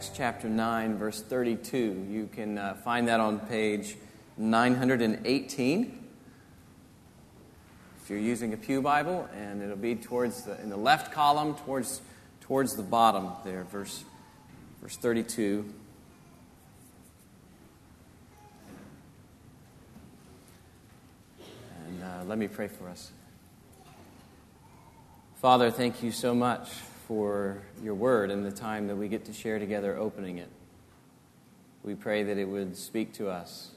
Acts chapter 9, verse 32. You can uh, find that on page 918 if you're using a Pew Bible, and it'll be towards the, in the left column, towards, towards the bottom there, verse, verse 32. And uh, let me pray for us. Father, thank you so much for your word and the time that we get to share together opening it. We pray that it would speak to us,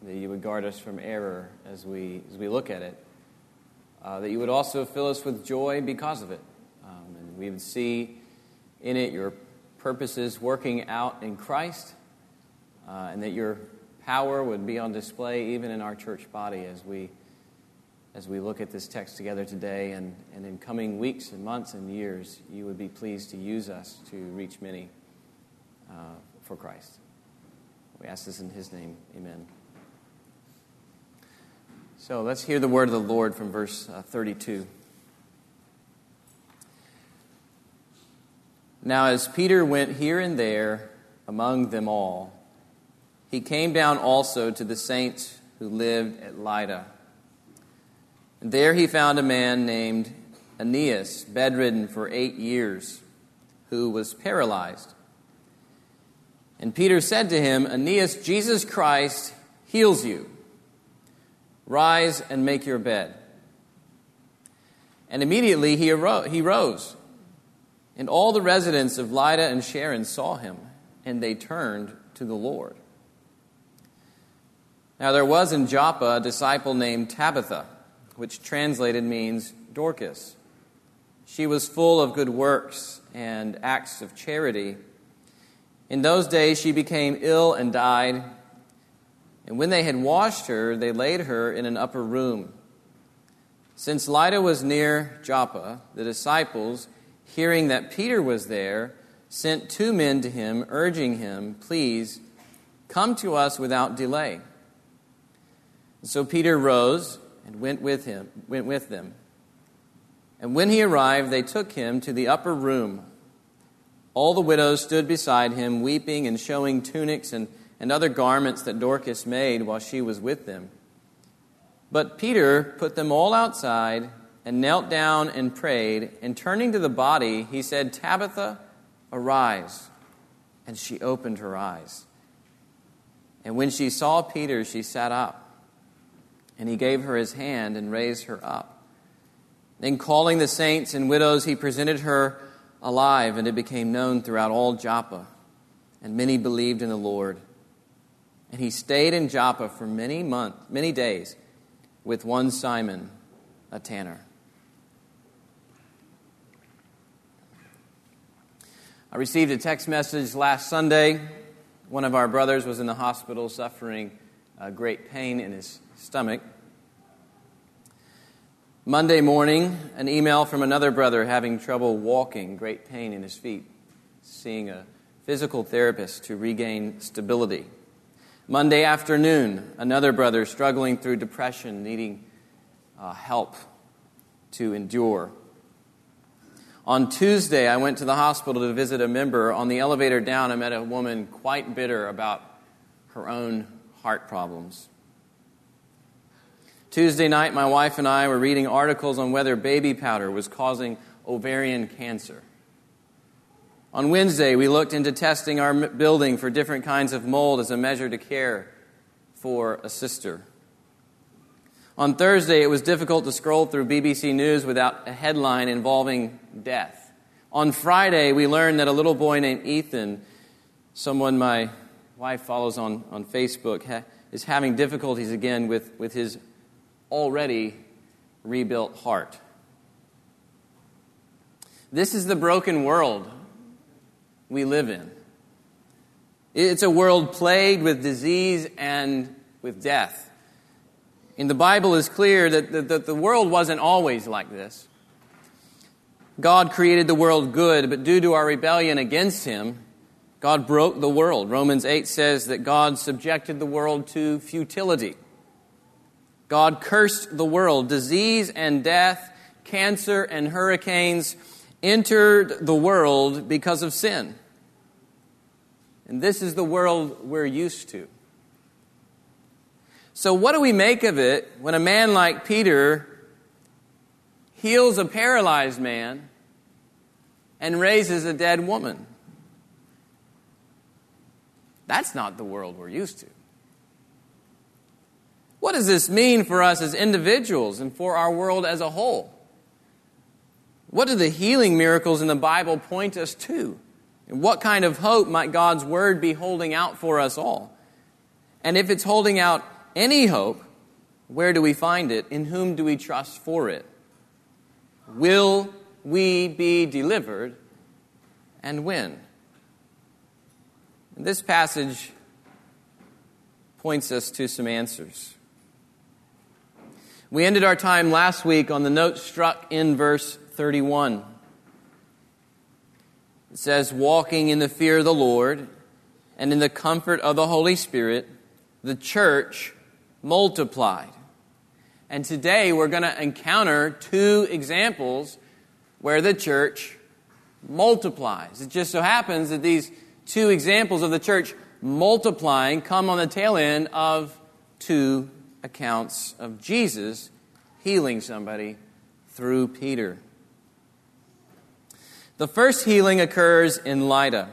that you would guard us from error as we, as we look at it, uh, that you would also fill us with joy because of it. Um, and we would see in it your purposes working out in Christ, uh, and that your power would be on display even in our church body as we as we look at this text together today and, and in coming weeks and months and years, you would be pleased to use us to reach many uh, for Christ. We ask this in His name. Amen. So let's hear the word of the Lord from verse uh, 32. Now, as Peter went here and there among them all, he came down also to the saints who lived at Lydda. And there he found a man named Aeneas, bedridden for eight years, who was paralyzed. And Peter said to him, Aeneas, Jesus Christ heals you. Rise and make your bed. And immediately he, arose, he rose. And all the residents of Lydda and Sharon saw him, and they turned to the Lord. Now there was in Joppa a disciple named Tabitha which translated means Dorcas. She was full of good works and acts of charity. In those days she became ill and died. And when they had washed her, they laid her in an upper room. Since Lydda was near Joppa, the disciples, hearing that Peter was there, sent two men to him, urging him, Please, come to us without delay. So Peter rose and went with him, went with them. And when he arrived, they took him to the upper room. All the widows stood beside him, weeping and showing tunics and, and other garments that Dorcas made while she was with them. But Peter put them all outside and knelt down and prayed. And turning to the body, he said, Tabitha, arise. And she opened her eyes. And when she saw Peter, she sat up. And he gave her his hand and raised her up. Then, calling the saints and widows, he presented her alive, and it became known throughout all Joppa. And many believed in the Lord. And he stayed in Joppa for many months, many days, with one Simon, a tanner. I received a text message last Sunday. One of our brothers was in the hospital suffering uh, great pain in his stomach. Monday morning, an email from another brother having trouble walking, great pain in his feet, seeing a physical therapist to regain stability. Monday afternoon, another brother struggling through depression, needing uh, help to endure. On Tuesday, I went to the hospital to visit a member. On the elevator down, I met a woman quite bitter about her own heart problems. Tuesday night, my wife and I were reading articles on whether baby powder was causing ovarian cancer. On Wednesday, we looked into testing our building for different kinds of mold as a measure to care for a sister. On Thursday, it was difficult to scroll through BBC News without a headline involving death. On Friday, we learned that a little boy named Ethan, someone my wife follows on, on Facebook, ha- is having difficulties again with, with his already rebuilt heart. This is the broken world we live in. It's a world plagued with disease and with death. And the Bible is clear that the, that the world wasn't always like this. God created the world good, but due to our rebellion against Him, God broke the world. Romans 8 says that God subjected the world to futility. God cursed the world. Disease and death, cancer and hurricanes entered the world because of sin. And this is the world we're used to. So, what do we make of it when a man like Peter heals a paralyzed man and raises a dead woman? That's not the world we're used to. What does this mean for us as individuals and for our world as a whole? What do the healing miracles in the Bible point us to? And what kind of hope might God's Word be holding out for us all? And if it's holding out any hope, where do we find it? In whom do we trust for it? Will we be delivered and when? And this passage points us to some answers. We ended our time last week on the note struck in verse 31. It says, Walking in the fear of the Lord and in the comfort of the Holy Spirit, the church multiplied. And today we're going to encounter two examples where the church multiplies. It just so happens that these two examples of the church multiplying come on the tail end of two accounts of Jesus healing somebody through Peter. The first healing occurs in Lydda.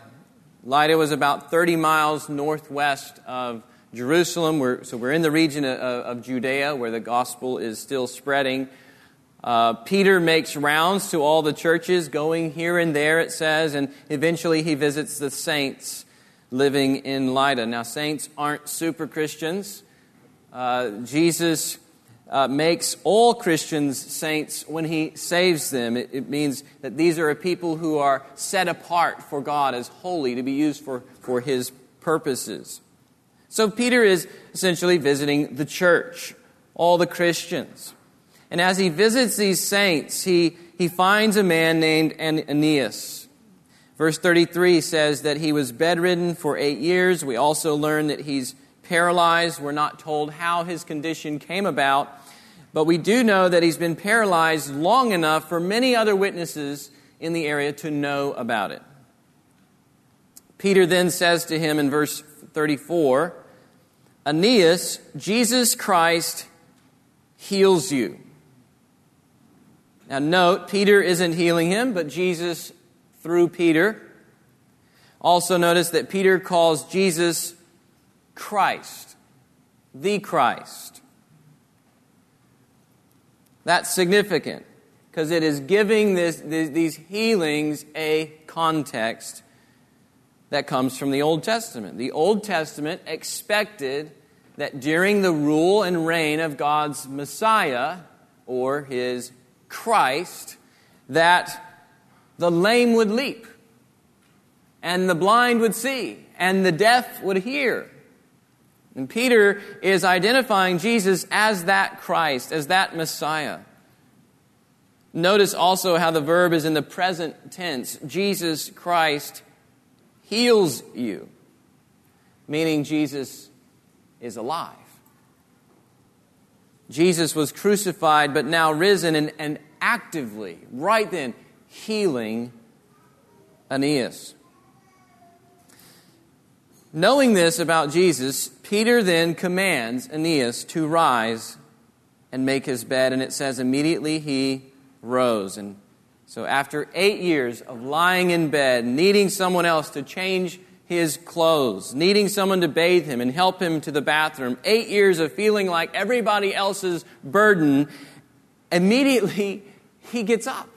Lydda was about 30 miles northwest of Jerusalem. We're, so we're in the region of, of, Judea where the gospel is still spreading. Uh, Peter makes rounds to all the churches, going here and there, it says, and eventually he visits the saints living in Lydda. Now, saints aren't super Christians. Uh, Jesus uh, makes all Christians saints when he saves them. It, it, means that these are a people who are set apart for God as holy to be used for, for his purposes. So Peter is essentially visiting the church, all the Christians. And as he visits these saints, he, he finds a man named Aeneas. Verse 33 says that he was bedridden for eight years. We also learn that he's paralyzed. We're not told how his condition came about, but we do know that he's been paralyzed long enough for many other witnesses in the area to know about it. Peter then says to him in verse 34 Aeneas, Jesus Christ heals you. Now, note, Peter isn't healing him, but Jesus through Peter. Also, notice that Peter calls Jesus Christ, the Christ. That's significant because it is giving this, these healings a context that comes from the Old Testament. The Old Testament expected that during the rule and reign of God's Messiah, or his Christ, that the lame would leap, and the blind would see, and the deaf would hear. And Peter is identifying Jesus as that Christ, as that Messiah. Notice also how the verb is in the present tense. Jesus Christ heals you, meaning Jesus is alive. Jesus was crucified, but now risen and, and actively, right then, healing Aeneas. Knowing this about Jesus, Peter then commands Aeneas to rise and make his bed, and it says immediately he rose. And so, after eight years of lying in bed, needing someone else to change his clothes, needing someone to bathe him and help him to the bathroom, eight years of feeling like everybody else's burden, immediately he gets up.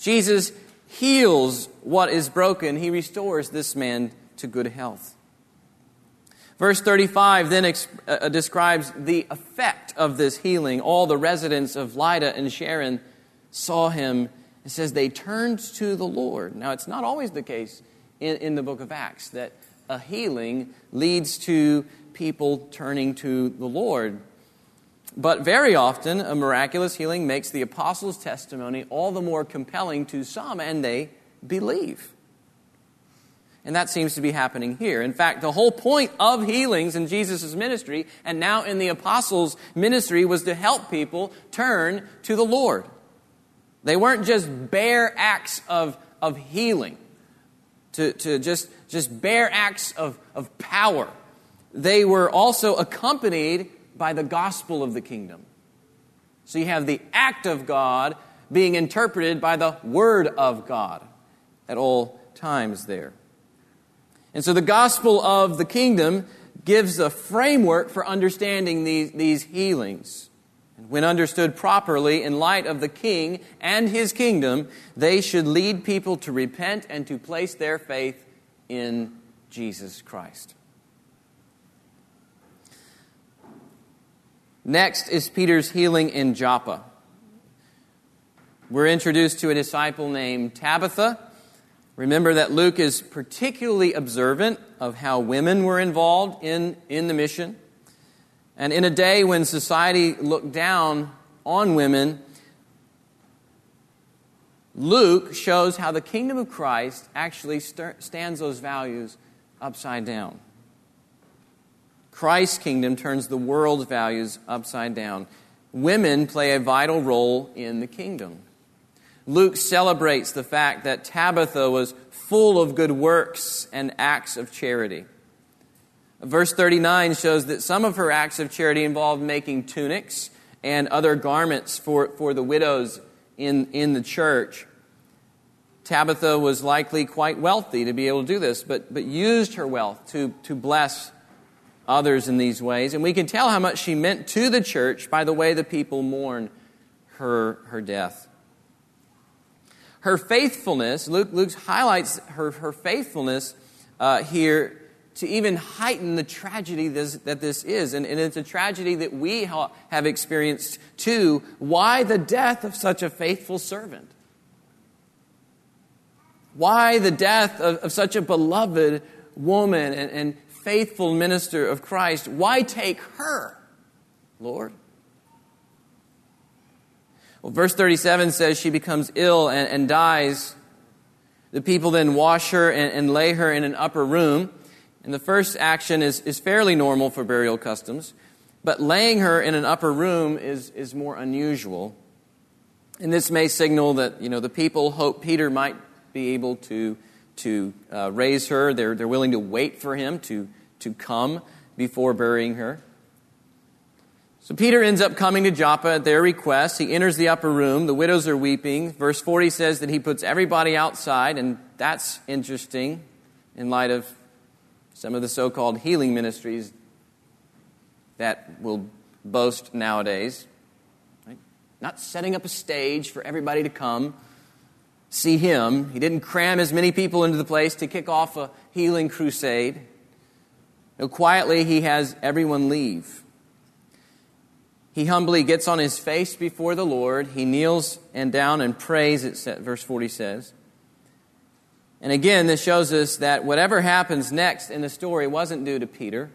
Jesus heals what is broken, he restores this man to good health. Verse 35 then ex- uh, describes the effect of this healing. All the residents of Lydda and Sharon saw him. It says they turned to the Lord. Now, it's not always the case in, in the book of Acts that a healing leads to people turning to the Lord. But very often, a miraculous healing makes the apostles' testimony all the more compelling to some, and they believe. And that seems to be happening here. In fact, the whole point of healings in Jesus' ministry and now in the apostles' ministry was to help people turn to the Lord. They weren't just bare acts of, of healing, to, to just just bare acts of, of power. They were also accompanied by the gospel of the kingdom. So you have the act of God being interpreted by the word of God at all times there. And so the gospel of the kingdom gives a framework for understanding these, these healings. And when understood properly in light of the king and his kingdom, they should lead people to repent and to place their faith in Jesus Christ. Next is Peter's healing in Joppa. We're introduced to a disciple named Tabitha. Remember that Luke is particularly observant of how women were involved in, in the mission. And in a day when society looked down on women, Luke shows how the kingdom of Christ actually st- stands those values upside down. Christ's kingdom turns the world's values upside down. Women play a vital role in the kingdom. Luke celebrates the fact that Tabitha was full of good works and acts of charity. Verse 39 shows that some of her acts of charity involved making tunics and other garments for, for the widows in, in the church. Tabitha was likely quite wealthy to be able to do this, but, but used her wealth to, to bless others in these ways. And we can tell how much she meant to the church by the way the people mourn her, her death. Her faithfulness, Luke, Luke highlights her, her faithfulness uh, here to even heighten the tragedy this, that this is. And, and it's a tragedy that we ha- have experienced too. Why the death of such a faithful servant? Why the death of, of such a beloved woman and, and faithful minister of Christ, why take her, Lord? Well, verse 37 says she becomes ill and, and dies. The people then wash her and, and, lay her in an upper room. And the first action is, is fairly normal for burial customs, but laying her in an upper room is, is more unusual. And this may signal that you know, the people hope Peter might be able to, to uh, raise her. They're, they're willing to wait for him to to come before burying her. So Peter ends up coming to Joppa at their request. He enters the upper room. The widows are weeping. Verse 40 says that he puts everybody outside, and that's interesting in light of some of the so called healing ministries that will boast nowadays. Right? Not setting up a stage for everybody to come see him. He didn't cram as many people into the place to kick off a healing crusade. No, quietly, he has everyone leave. He humbly gets on his face before the Lord. He kneels and down and prays, it says, verse 40 says. And again, this shows us that whatever happens next in the story wasn't due to Peter.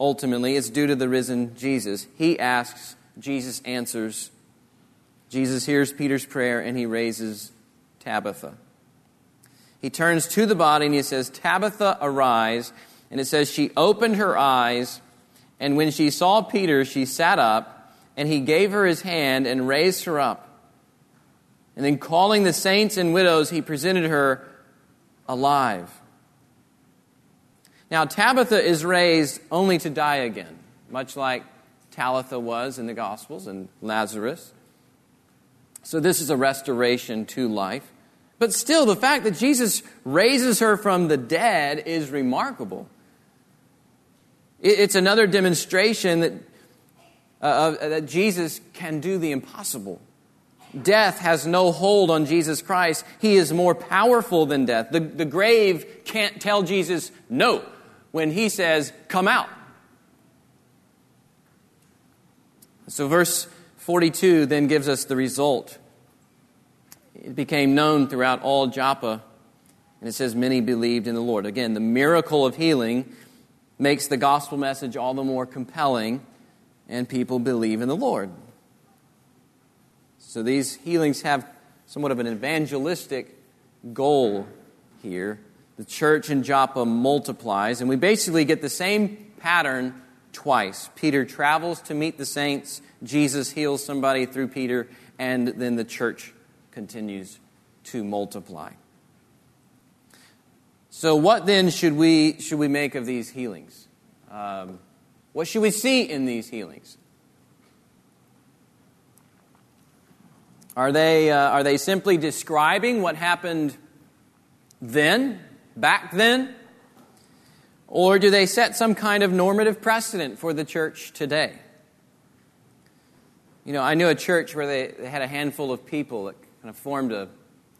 Ultimately, it's due to the risen Jesus. He asks, Jesus answers. Jesus hears Peter's prayer and he raises Tabitha. He turns to the body and he says, Tabitha, arise. And it says, She opened her eyes, and when she saw Peter, she sat up, and he gave her his hand and raised her up. And then, calling the saints and widows, he presented her alive. Now, Tabitha is raised only to die again, much like Talitha was in the Gospels and Lazarus. So, this is a restoration to life. But still, the fact that Jesus raises her from the dead is remarkable. It's another demonstration that, uh, that Jesus can do the impossible. Death has no hold on Jesus Christ. He is more powerful than death. The, the grave can't tell Jesus no when he says, Come out. So, verse 42 then gives us the result. It became known throughout all Joppa, and it says, Many believed in the Lord. Again, the miracle of healing makes the gospel message all the more compelling, and people believe in the Lord. So these healings have somewhat of an evangelistic goal here. The church in Joppa multiplies, and we basically get the same pattern twice. Peter travels to meet the saints, Jesus heals somebody through Peter, and then the church continues to multiply. So, what then should we, should we make of these healings? Um, what should we see in these healings? Are they, uh, are they simply describing what happened then, back then? Or do they set some kind of normative precedent for the church today? You know, I knew a church where they, they had a handful of people that kind of formed a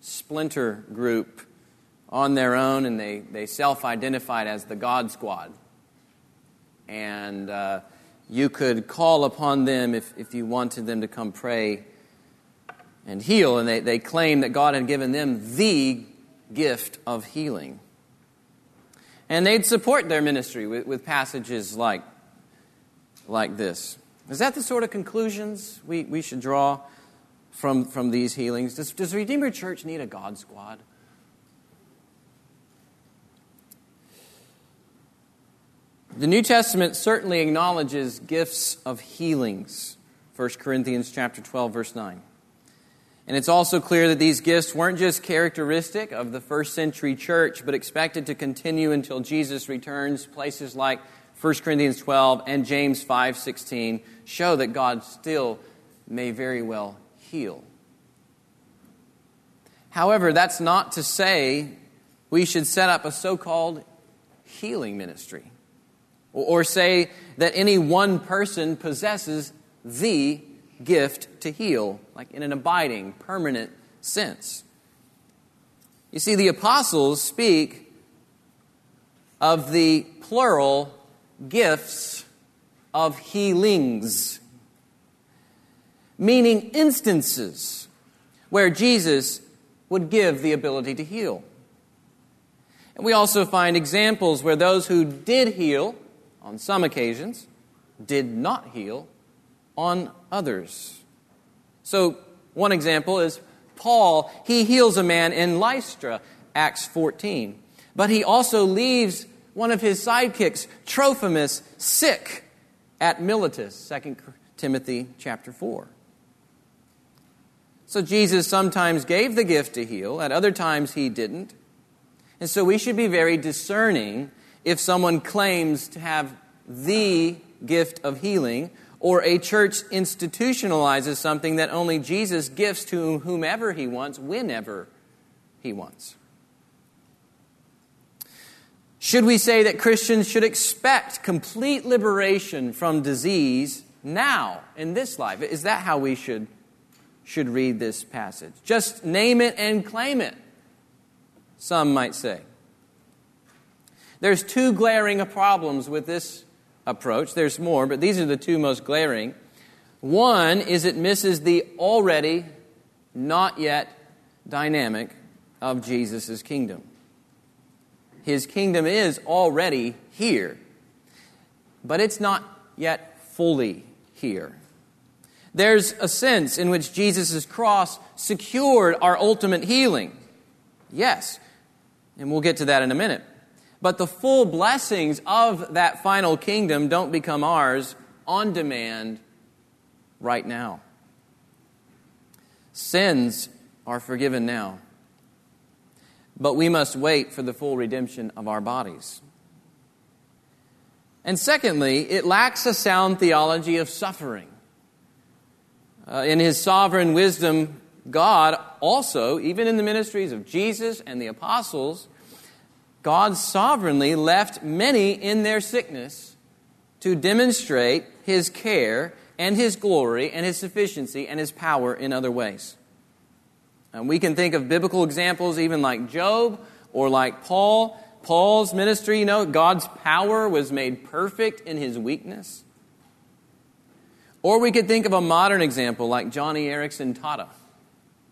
splinter group on their own, and they, they self identified as the God Squad. And uh, you could call upon them if, if you wanted them to come pray and heal. And they, they claimed that God had given them the gift of healing. And they'd support their ministry with, with passages like, like this. Is that the sort of conclusions we, we should draw from, from these healings? Does, does Redeemer Church need a God squad? The New Testament certainly acknowledges gifts of healings. 1 Corinthians chapter 12 verse 9. And it's also clear that these gifts weren't just characteristic of the first century church, but expected to continue until Jesus returns. Places like 1 Corinthians 12 and James 5:16 show that God still may very well heal. However, that's not to say we should set up a so-called healing ministry or say that any one person possesses the gift to heal, like in an abiding, permanent sense. You see, the apostles speak of the plural gifts of healings, meaning instances where Jesus would give the ability to heal. And we also find examples where those who did heal on some occasions, did not heal on others. So, one example is Paul, he heals a man in Lystra, Acts 14. But he also leaves one of his sidekicks, Trophimus, sick at Miletus, 2 Timothy chapter 4. So Jesus sometimes gave the gift to heal, at other times he didn't. And so we should be very discerning if someone claims to have the gift of healing, or a church institutionalizes something that only Jesus gifts to whomever he wants, whenever he wants. Should we say that Christians should expect complete liberation from disease now, in this life? Is that how we should, should read this passage? Just name it and claim it, some might say. There's two glaring problems with this approach. There's more, but these are the two most glaring. One is it misses the already, not yet dynamic of Jesus' kingdom. His kingdom is already here, but it's not yet fully here. There's a sense in which Jesus' cross secured our ultimate healing. Yes, and we'll get to that in a minute. But the full blessings of that final kingdom don't become ours on demand right now. Sins are forgiven now, but we must wait for the full redemption of our bodies. And secondly, it lacks a sound theology of suffering. Uh, in his sovereign wisdom, God also, even in the ministries of Jesus and the apostles, God sovereignly left many in their sickness to demonstrate his care and his glory and his sufficiency and his power in other ways. And we can think of biblical examples even like Job or like Paul. Paul's ministry, you know, God's power was made perfect in his weakness. Or we could think of a modern example like Joni Eareckson Tada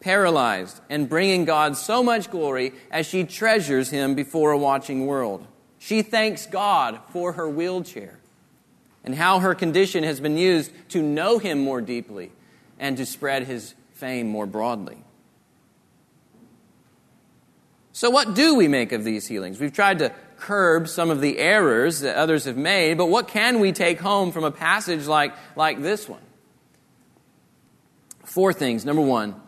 paralyzed, and bringing God so much glory as she treasures Him before a watching world. She thanks God for her wheelchair and how her condition has been used to know Him more deeply and to spread His fame more broadly. So, what do we make of these healings? We've tried to curb some of the errors that others have made, but what can we take home from a passage like, like this one? Four things. Number one,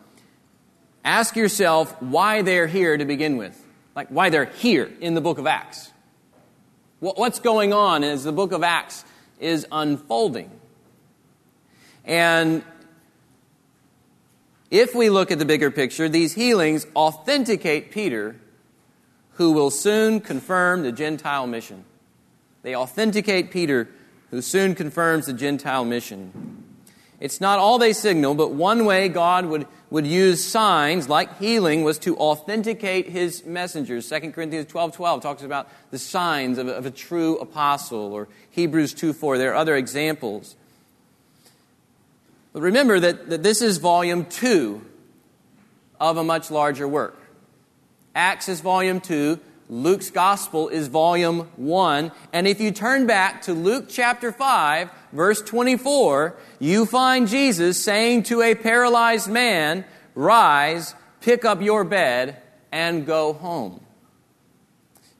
Ask yourself why they're here to begin with. like why they're here in the book of Acts. What's going on as the book of Acts is unfolding. And if we look at the bigger picture, these healings authenticate Peter, who will soon confirm the Gentile mission. They authenticate Peter, who soon confirms the Gentile mission. It's not all they signal, but one way God would, would use signs like healing was to authenticate his messengers. 2 Corinthians 12 12 talks about the signs of a, of a true apostle, or Hebrews 2 4. There are other examples. But remember that, that this is volume 2 of a much larger work. Acts is volume 2, Luke's Gospel is volume 1. And if you turn back to Luke chapter 5, verse 24, you find Jesus saying to a paralyzed man, Rise, pick up your bed, and go home.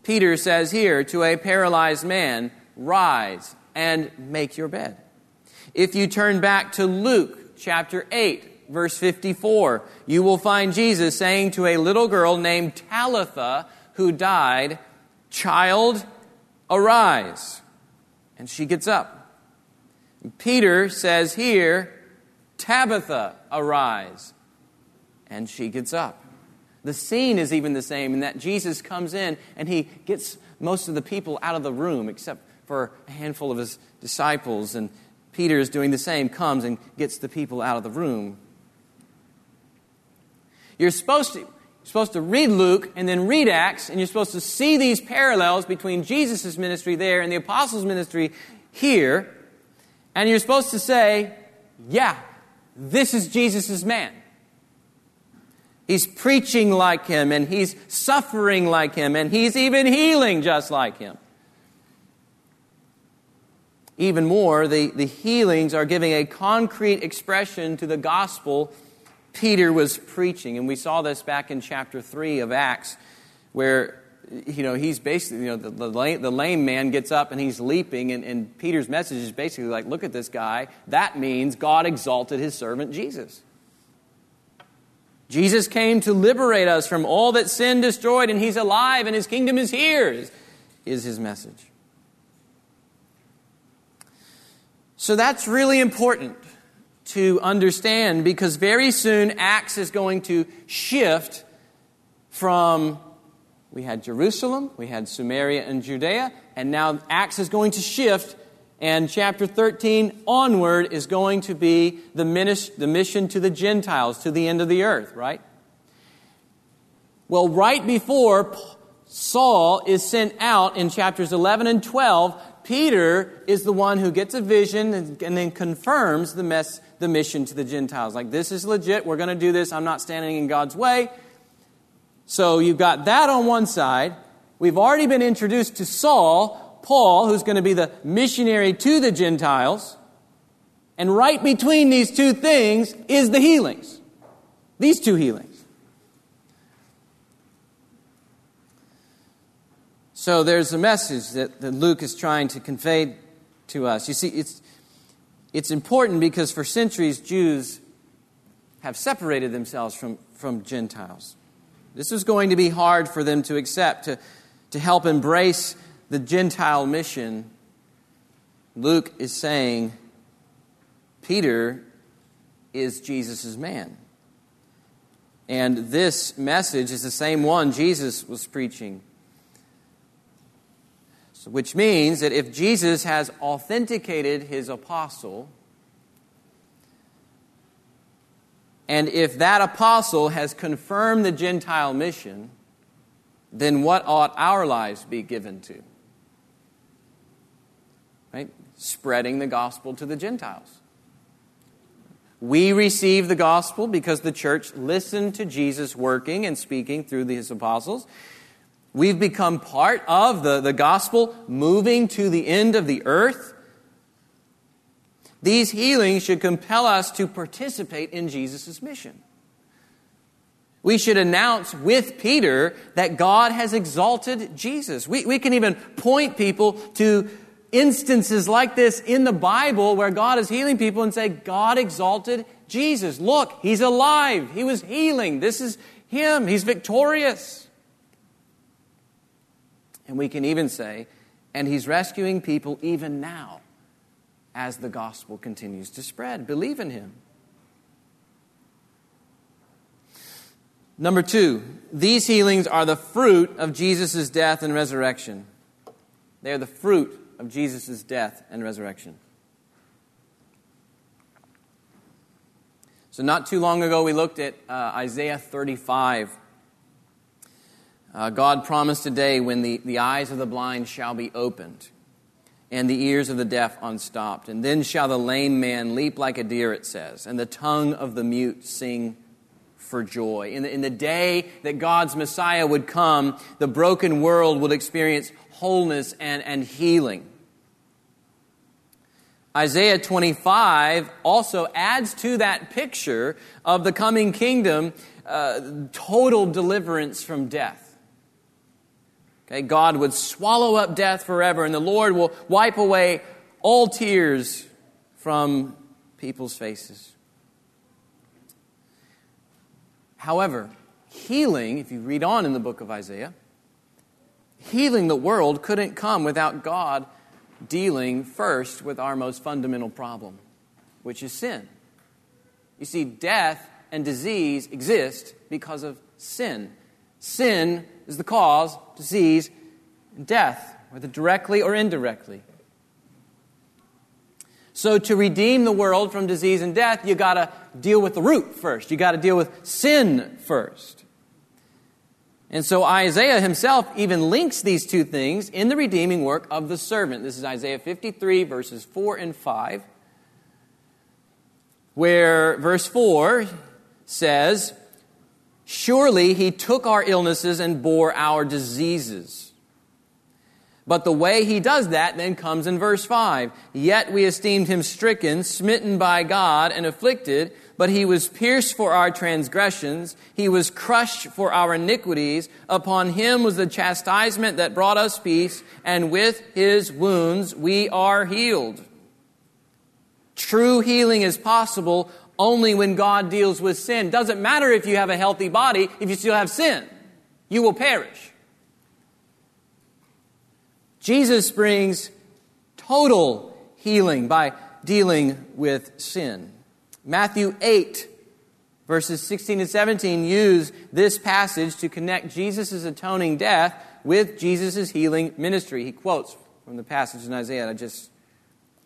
Peter says here to a paralyzed man, Rise and make your bed. If you turn back to Luke chapter 8, verse 54, you will find Jesus saying to a little girl named Talitha, who died, Child, arise. And she gets up. Peter says here, Tabitha, arise. And she gets up. The scene is even the same in that Jesus comes in and he gets most of the people out of the room except for a handful of his disciples. And Peter is doing the same, comes and gets the people out of the room. You're supposed to, supposed to read Luke and then read Acts, and you're supposed to see these parallels between Jesus' ministry there and the apostles' ministry here. And you're supposed to say, yeah, this is Jesus' man. He's preaching like him, and he's suffering like him, and he's even healing just like him. Even more, the, the healings are giving a concrete expression to the gospel Peter was preaching. And we saw this back in chapter 3 of Acts, where, you know, he's basically, you know, the, the, lame, the lame man gets up and he's leaping. And, and Peter's message is basically like, look at this guy. That means God exalted his servant Jesus. Jesus came to liberate us from all that sin destroyed, and he's alive, and his kingdom is here, is, is his message. So that's really important to understand because very soon Acts is going to shift from we had Jerusalem, we had Samaria and Judea, and now Acts is going to shift, and chapter 13 onward is going to be the, mission to the Gentiles, to the end of the earth, right? Well, right before Saul is sent out in chapters 11 and 12, Peter is the one who gets a vision and, and then confirms the, mess, the mission to the Gentiles. Like, this is legit. We're going to do this. I'm not standing in God's way. So you've got that on one side. We've already been introduced to Saul, Paul, who's going to be the missionary to the Gentiles. And right between these two things is the healings. These two healings. So there's a message that, that Luke is trying to convey to us. You see, it's, it's important because for centuries, Jews have separated themselves from, from Gentiles. This is going to be hard for them to accept, to, to help embrace the Gentile mission. Luke is saying Peter is Jesus' man. And this message is the same one Jesus was preaching which means that if Jesus has authenticated his apostle, and if that apostle has confirmed the Gentile mission, then what ought our lives be given to? Right? Spreading the gospel to the Gentiles. We receive the gospel because the church listened to Jesus working and speaking through his apostles. We've become part of the, the gospel moving to the end of the earth. These healings should compel us to participate in Jesus' mission. We should announce with Peter that God has exalted Jesus. We, we can even point people to instances like this in the Bible where God is healing people and say, God exalted Jesus. Look, he's alive. He was healing. This is him. He's victorious. And we can even say, and he's rescuing people even now as the gospel continues to spread. Believe in him. Number two, these healings are the fruit of Jesus' death and resurrection. They are the fruit of Jesus' death and resurrection. So, not too long ago, we looked at uh, Isaiah 35. Uh, God promised a day when the, the eyes of the blind shall be opened and the ears of the deaf unstopped. And then shall the lame man leap like a deer, it says, and the tongue of the mute sing for joy. In the, in the day that God's Messiah would come, the broken world would experience wholeness and, and healing. Isaiah 25 also adds to that picture of the coming kingdom uh, total deliverance from death. Okay, God would swallow up death forever, and the Lord will wipe away all tears from people's faces. However, healing, if you read on in the book of Isaiah, healing the world couldn't come without God dealing first with our most fundamental problem, which is sin. You see, death and disease exist because of sin. Sin is the cause, disease, and death, whether directly or indirectly. So, to redeem the world from disease and death, you got to deal with the root first. You got to deal with sin first. And so Isaiah himself even links these two things in the redeeming work of the servant. This is Isaiah 53, verses 4 and 5, where verse 4 says, Surely he took our illnesses and bore our diseases. But the way he does that then comes in verse 5. Yet we esteemed him stricken, smitten by God, and afflicted, but he was pierced for our transgressions, he was crushed for our iniquities. Upon him was the chastisement that brought us peace, and with his wounds we are healed. True healing is possible only when God deals with sin. Doesn't matter if you have a healthy body, if you still have sin, you will perish. Jesus brings total healing by dealing with sin. Matthew 8, verses 16 and 17 use this passage to connect Jesus' atoning death with Jesus' healing ministry. He quotes from the passage in Isaiah I just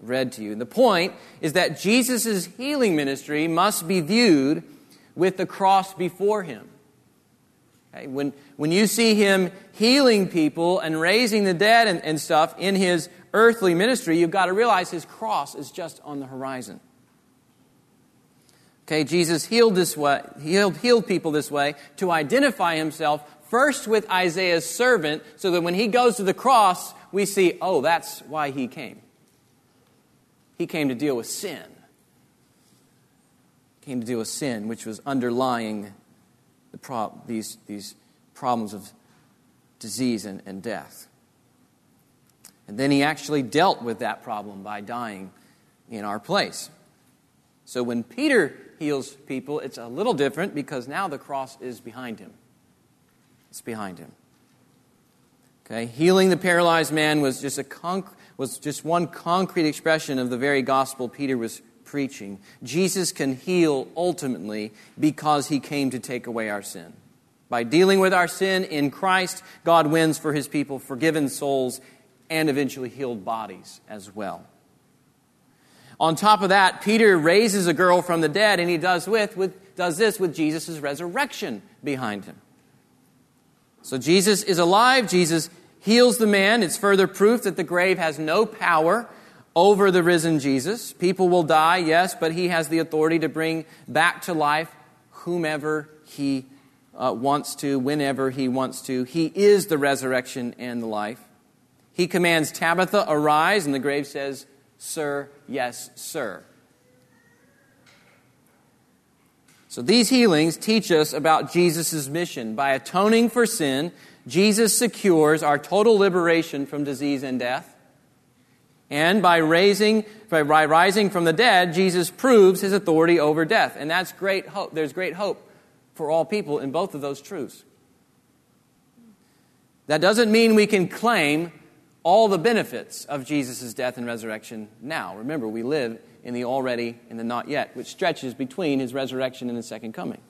read to you. And the point is that Jesus' healing ministry must be viewed with the cross before him. Okay? When, when you see him healing people and raising the dead and, and stuff in his earthly ministry, you've got to realize his cross is just on the horizon. Okay, Jesus healed this way, healed, healed people this way to identify himself first with Isaiah's servant, so that when he goes to the cross, we see, oh, that's why he came. He came to deal with sin. Came to deal with sin, which was underlying the these, these problems of disease and, and death. And then he actually dealt with that problem by dying in our place. So when Peter heals people, it's a little different because now the cross is behind him. It's behind him. Okay, healing the paralyzed man was just a conc- was just one concrete expression of the very gospel Peter was preaching. Jesus can heal ultimately because he came to take away our sin. By dealing with our sin in Christ, God wins for his people forgiven souls and eventually healed bodies as well. On top of that, Peter raises a girl from the dead, and he does, with, with, does this with Jesus' resurrection behind him. So Jesus is alive, Jesus heals the man. It's further proof that the grave has no power over the risen Jesus. People will die, yes, but he has the authority to bring back to life whomever he uh, wants to, whenever he wants to. He is the resurrection and the life. He commands Tabitha, arise, and the grave says, Sir, yes, sir. So these healings teach us about Jesus' mission. By atoning for sin, Jesus secures our total liberation from disease and death. And by raising, by rising from the dead, Jesus proves his authority over death. And that's great hope. There's great hope for all people in both of those truths. That doesn't mean we can claim all the benefits of Jesus' death and resurrection now. Remember, we live in the already and the not yet, which stretches between his resurrection and his second coming.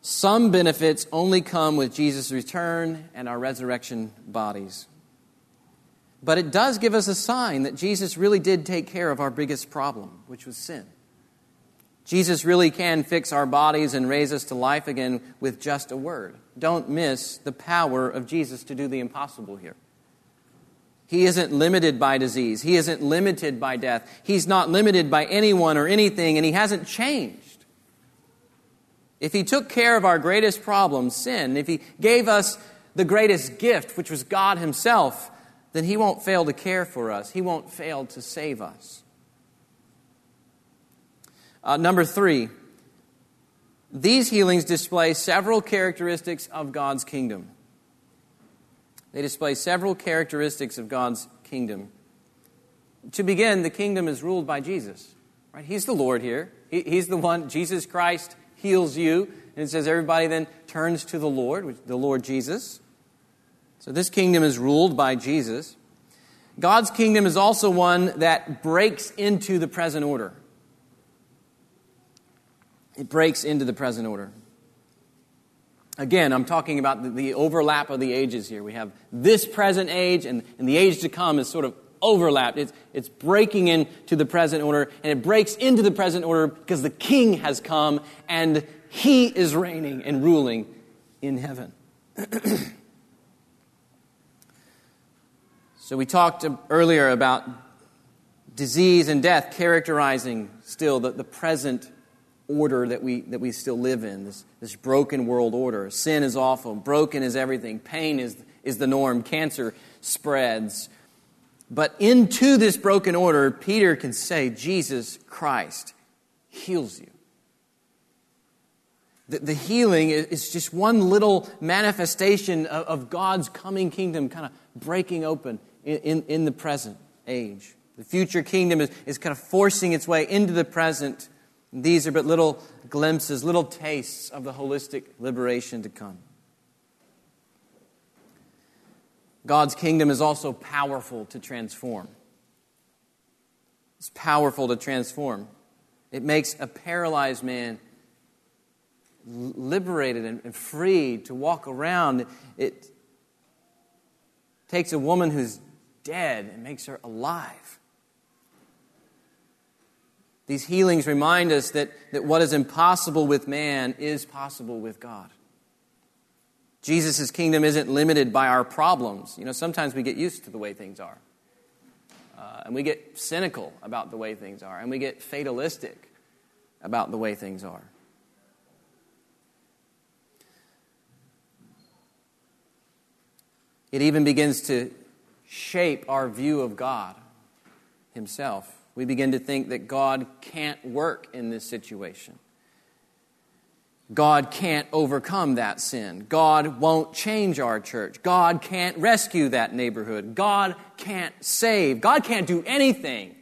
Some benefits only come with Jesus' return and our resurrection bodies. But it does give us a sign that Jesus really did take care of our biggest problem, which was sin. Jesus really can fix our bodies and raise us to life again with just a word. Don't miss the power of Jesus to do the impossible here. He isn't limited by disease. He isn't limited by death. He's not limited by anyone or anything, and He hasn't changed. If He took care of our greatest problem, sin, if He gave us the greatest gift, which was God Himself, then He won't fail to care for us. He won't fail to save us. Uh, number three, these healings display several characteristics of God's kingdom. They display several characteristics of God's kingdom. To begin, the kingdom is ruled by Jesus. Right? He's the Lord here. He, he's the one, Jesus Christ heals you. And it says everybody then turns to the Lord, the Lord Jesus. So this kingdom is ruled by Jesus. God's kingdom is also one that breaks into the present order it breaks into the present order. Again, I'm talking about the, overlap of the ages here. We have this present age, and, and the age to come is sort of overlapped. It's, it's breaking into the present order, and it breaks into the present order because the king has come and he is reigning and ruling in heaven. so, we talked earlier about disease and death characterizing still the, the present order that we, that we still live in, this, this broken world order. Sin is awful, broken is everything, pain is, is the norm, cancer spreads. But into this broken order, Peter can say, Jesus Christ heals you. The, the healing is just one little manifestation of, of God's coming kingdom kind of breaking open in, in, in the present age. The future kingdom is, is kind of forcing its way into the present these are but little glimpses, little tastes of the holistic liberation to come. God's kingdom is also powerful to transform. It's powerful to transform. It makes a paralyzed man liberated and free to walk around. It takes a woman who's dead and makes her alive. These healings remind us that, that what is impossible with man is possible with God. Jesus' kingdom isn't limited by our problems. You know, sometimes we get used to the way things are. Uh, and we get cynical about the way things are. And we get fatalistic about the way things are. It even begins to shape our view of God Himself we begin to think that God can't work in this situation. God can't overcome that sin. God won't change our church. God can't rescue that neighborhood. God can't save. God can't do anything.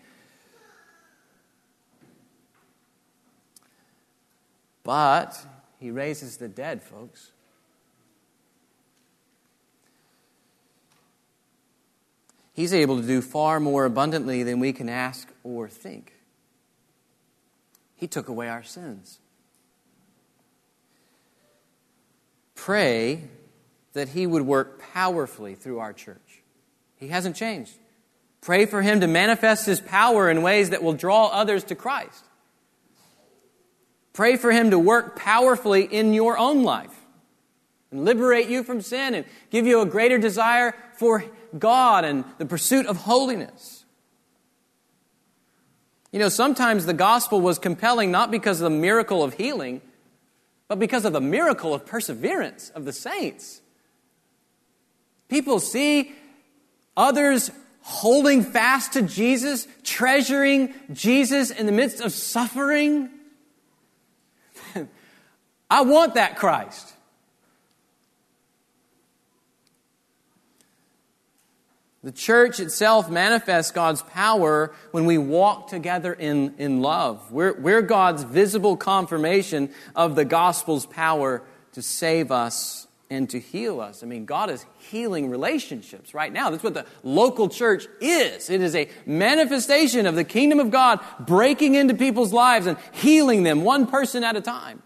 But He raises the dead, folks. He's able to do far more abundantly than we can ask or think. He took away our sins. Pray that He would work powerfully through our church. He hasn't changed. Pray for Him to manifest His power in ways that will draw others to Christ. Pray for Him to work powerfully in your own life and liberate you from sin and give you a greater desire for God and the pursuit of holiness. You know, sometimes the gospel was compelling not because of the miracle of healing, but because of the miracle of perseverance of the saints. People see others holding fast to Jesus, treasuring Jesus in the midst of suffering. I want that Christ. The church itself manifests God's power when we walk together in, in love. We're, we're God's visible confirmation of the gospel's power to save us and to heal us. I mean, God is healing relationships right now. That's what the local church is. It is a manifestation of the kingdom of God breaking into people's lives and healing them one person at a time.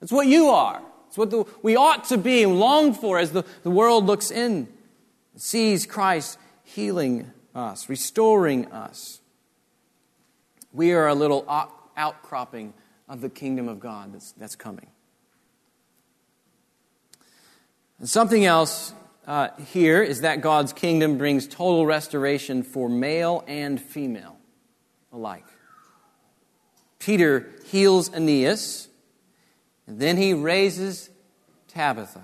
That's what you are. It's what the, we ought to be and long for as the, the world looks in, sees Christ healing us, restoring us. We are a little outcropping of the kingdom of God that's, that's coming. And something else uh, here is that God's kingdom brings total restoration for male and female alike. Peter heals Aeneas, and then he raises Tabitha.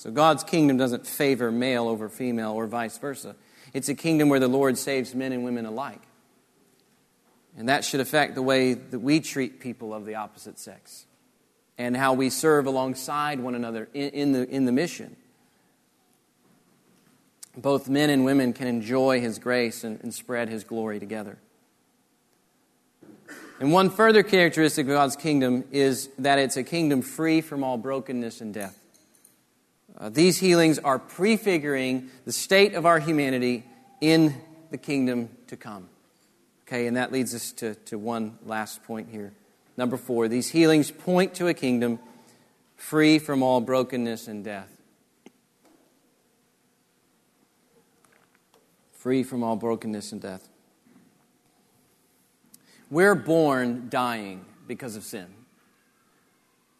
So God's kingdom doesn't favor male over female or vice versa. It's a kingdom where the Lord saves men and women alike. And that should affect the way that we treat people of the opposite sex and how we serve alongside one another in, in, the, in the mission. Both men and women can enjoy His grace and, and spread His glory together. And one further characteristic of God's kingdom is that it's a kingdom free from all brokenness and death. Uh, these healings are prefiguring the state of our humanity in the kingdom to come. Okay, and that leads us to, to one last point here. Number four, these healings point to a kingdom free from all brokenness and death. Free from all brokenness and death. We're born dying because of sin.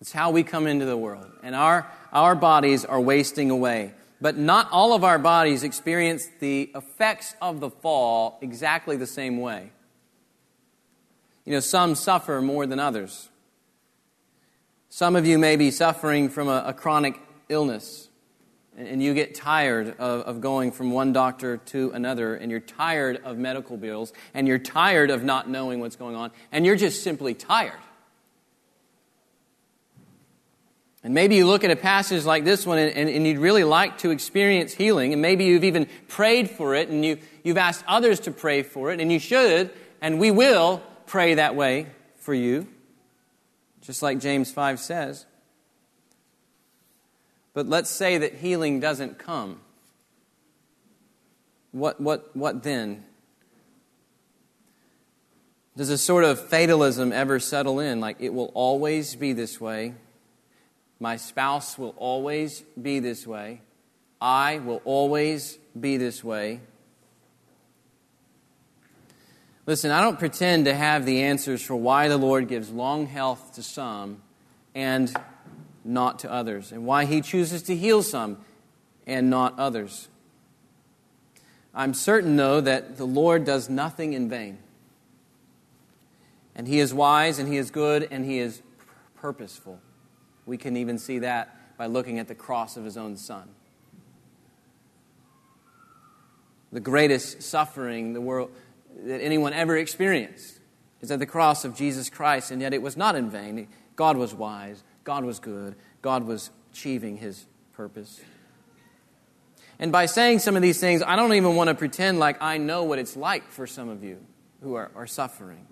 It's how we come into the world. And our, our bodies are wasting away. But not all of our bodies experience the effects of the fall exactly the same way. You know, some suffer more than others. Some of you may be suffering from a, a chronic illness, and, and you get tired of, of going from one doctor to another, and you're tired of medical bills, and you're tired of not knowing what's going on, and you're just simply tired. And maybe you look at a passage like this one and, and, and, you'd really like to experience healing, and maybe you've even prayed for it and you, you've asked others to pray for it, and you should, and we will pray that way for you, just like James 5 says. But let's say that healing doesn't come. What, what, what then? Does a sort of fatalism ever settle in? Like it will always be this way. My spouse will always be this way. I will always be this way. Listen, I don't pretend to have the answers for why the Lord gives long health to some and not to others, and why He chooses to heal some and not others. I'm certain, though, that the Lord does nothing in vain. And He is wise, and He is good, and He is purposeful. We can even see that by looking at the cross of His own Son. The greatest suffering the world that anyone ever experienced is at the cross of Jesus Christ, and yet it was not in vain. God was wise, God was good, God was achieving his purpose. And by saying some of these things, I don't even want to pretend like I know what it's like for some of you who are, are suffering,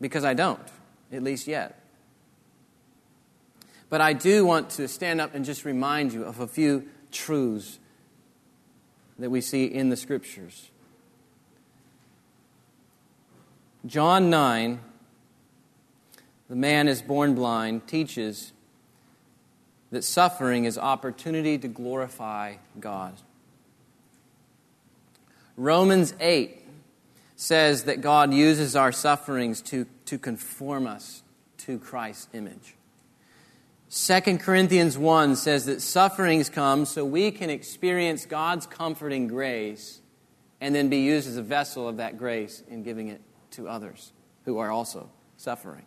because I don't, at least yet. But I do want to stand up and just remind you of a few truths that we see in the scriptures. John 9, the man is born blind, teaches that suffering is opportunity to glorify God. Romans 8 says that God uses our sufferings to, to conform us to Christ's image. 2 Corinthians 1 says that sufferings come so we can experience God's comforting grace and then be used as a vessel of that grace in giving it to others who are also suffering.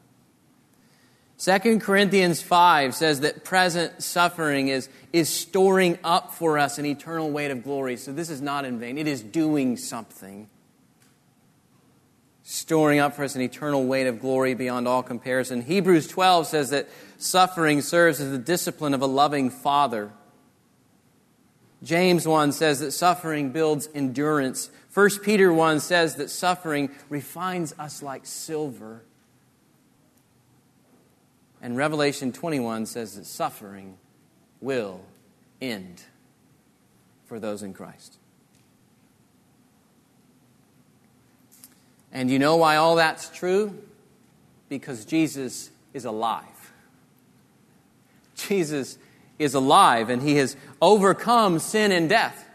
2 Corinthians 5 says that present suffering is, is storing up for us an eternal weight of glory. So this is not in vain, it is doing something. Storing up for us an eternal weight of glory beyond all comparison. Hebrews 12 says that suffering serves as the discipline of a loving father. James 1 says that suffering builds endurance. 1 Peter 1 says that suffering refines us like silver. And Revelation 21 says that suffering will end for those in Christ. And you know why all that's true? Because Jesus is alive. Jesus is alive and he has overcome sin and death.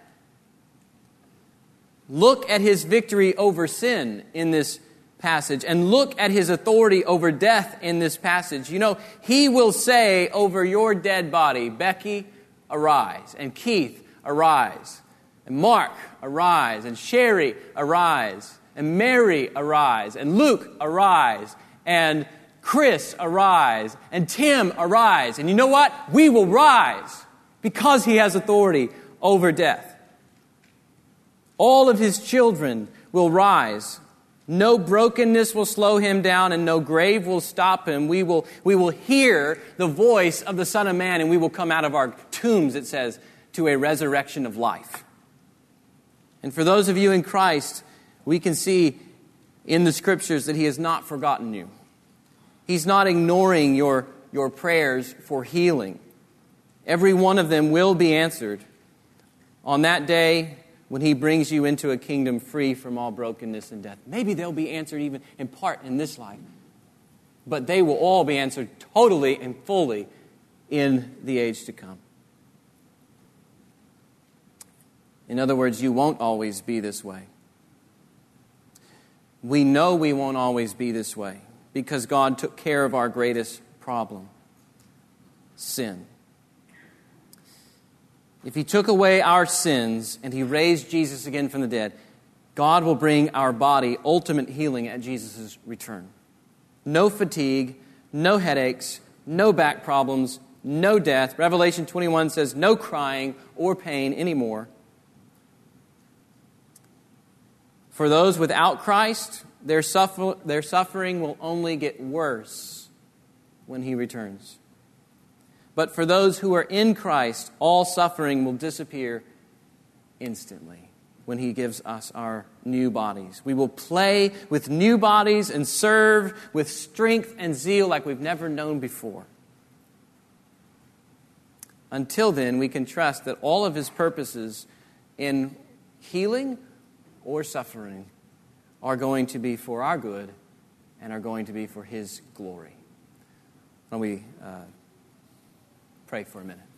Look at his victory over sin in this passage and look at his authority over death in this passage. You know, he will say over your dead body, Becky, arise, and Keith, arise, and Mark, arise, and Sherry, arise, and Mary, arise, and Luke, arise, and Chris, arise, and Tim, arise. And you know what? We will rise because he has authority over death. All of his children will rise. No brokenness will slow him down, and no grave will stop him. We will, we will hear the voice of the Son of Man, and we will come out of our tombs, it says, to a resurrection of life. And for those of you in Christ, we can see in the scriptures that he has not forgotten you. He's not ignoring your, your prayers for healing. Every one of them will be answered. On that day, when he brings you into a kingdom free from all brokenness and death. Maybe they'll be answered even in part in this life, but they will all be answered totally and fully in the age to come. In other words, you won't always be this way. We know we won't always be this way because God took care of our greatest problem sin. If He took away our sins and He raised Jesus again from the dead, God will bring our body ultimate healing at Jesus' return. No fatigue, no headaches, no back problems, no death. Revelation 21 says no crying or pain anymore. For those without Christ, their, suffer- their suffering will only get worse when He returns. But for those who are in Christ, all suffering will disappear instantly when He gives us our new bodies. We will play with new bodies and serve with strength and zeal like we've never known before. Until then, we can trust that all of His purposes in healing or suffering are going to be for our good and are going to be for His glory. When we uh, pray for a minute.